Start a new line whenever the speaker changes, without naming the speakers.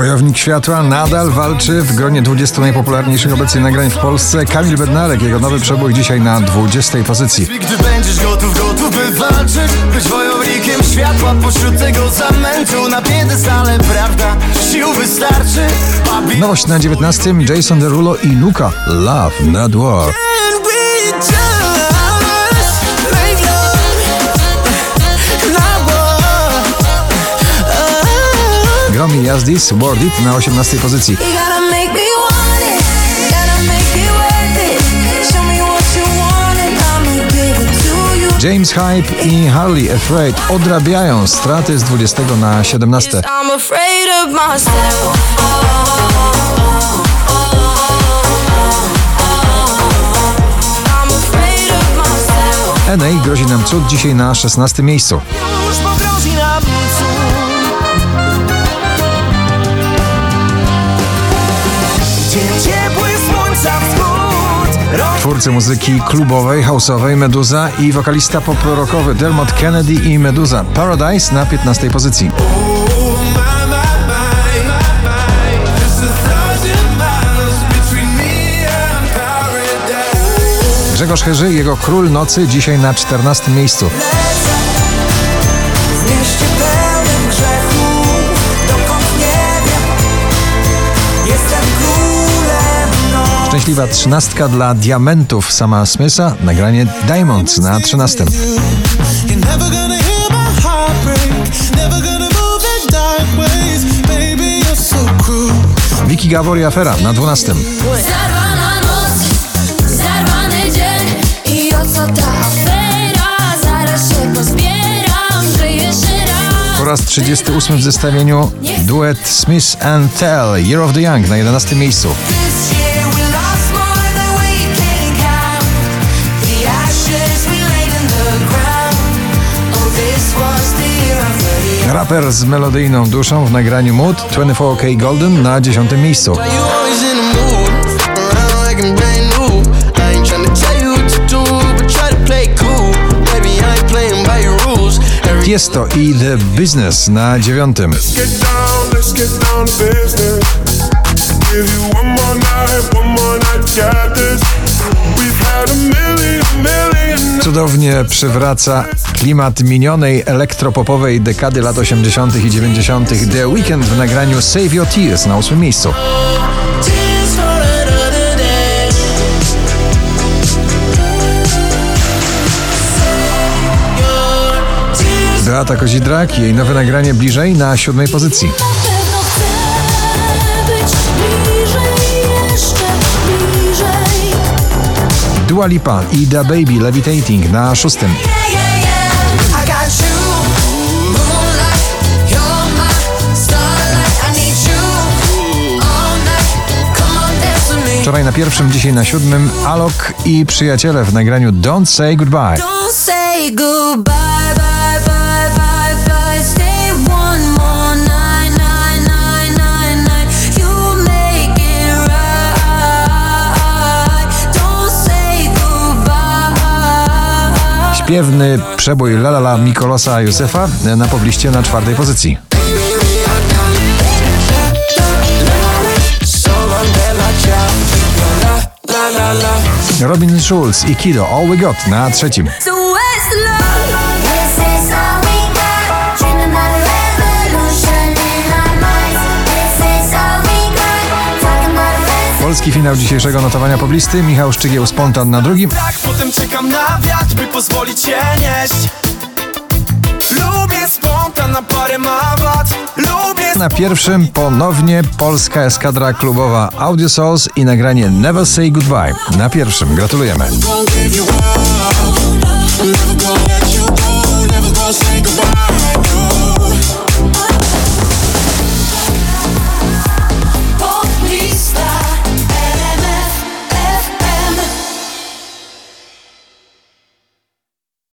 Wojownik światła nadal walczy w gronie 20 najpopularniejszych obecnie nagrań w Polsce. Kamil Bednarek, jego nowy przebój dzisiaj na 20 pozycji.
Gdy będziesz gotów, gotów by walczyć Być wojownikiem światła pośród tego zamętu Na piedestale prawda, sił wystarczy
Nowość na 19 Jason Derulo i Luka Love Not War.
And
I'ma give it to you.
James Hype i Harley Afraid odrabiają straty z 20 na 17.
I'm afraid of myself. I'm afraid of myself.
NA grozi nam cud dzisiaj na 16 miejscu. Twórcy muzyki klubowej, houseowej Meduza i wokalista pop-rockowy Dermot Kennedy i Meduza Paradise na 15 pozycji. Grzegorz Herzy, jego Król Nocy dzisiaj na 14 miejscu. Szczęśliwa trzynastka dla diamentów sama Smitha, nagranie Diamonds na 13.
You're never gonna hear my heart break. Never gonna move in dark ways. Baby, you're so cruel.
Wiki Gabor i Afera na 12.
Zarwana noc, zarwany dzień i o co ta afera? Zaraz się pozbieram.
Po raz 38 w zestawieniu duet Smith and Tell Year of the Young na 11 miejscu. Raper z melodyjną duszą w nagraniu Mood 24K Golden na 10 miejscu. Tiesto i The Business na 9.
get down, let's get down to business. Give you one more night, one more night, got this. We've had a million, million.
Cudownie przywraca klimat minionej elektropopowej dekady lat 80. i 90. The Weekend w nagraniu Save Your Tears na 8 miejscu. Beata Kozidrak, jej nowe nagranie Bliżej na 7 pozycji. Dua Lipa i Da Baby Levitating na 6.
Yeah, yeah, yeah. I got you. Moonlight, you're my starlight. I need you all night. Come on, dance with me.
Wczoraj na pierwszym, dzisiaj na siódmym Alok i przyjaciele w nagraniu Don't Say Goodbye.
Don't say goodbye, bye, bye, bye, bye. Stay one
Śpiewny przebój La La La Mikolosa Józefa na pobliście na czwartej pozycji. Robin Schulz i Kido All We Got na trzecim. Polski finał dzisiejszego notowania poblisty. Michał Szczygieł Spontan na drugim.
Tak, potem czekam na wiatr, by pozwolić się nieść Lubię spontan, na parę ma wad Lubię
Na pierwszym ponownie polska eskadra klubowa Audio Souls i nagranie Never Say Goodbye. Na pierwszym gratulujemy.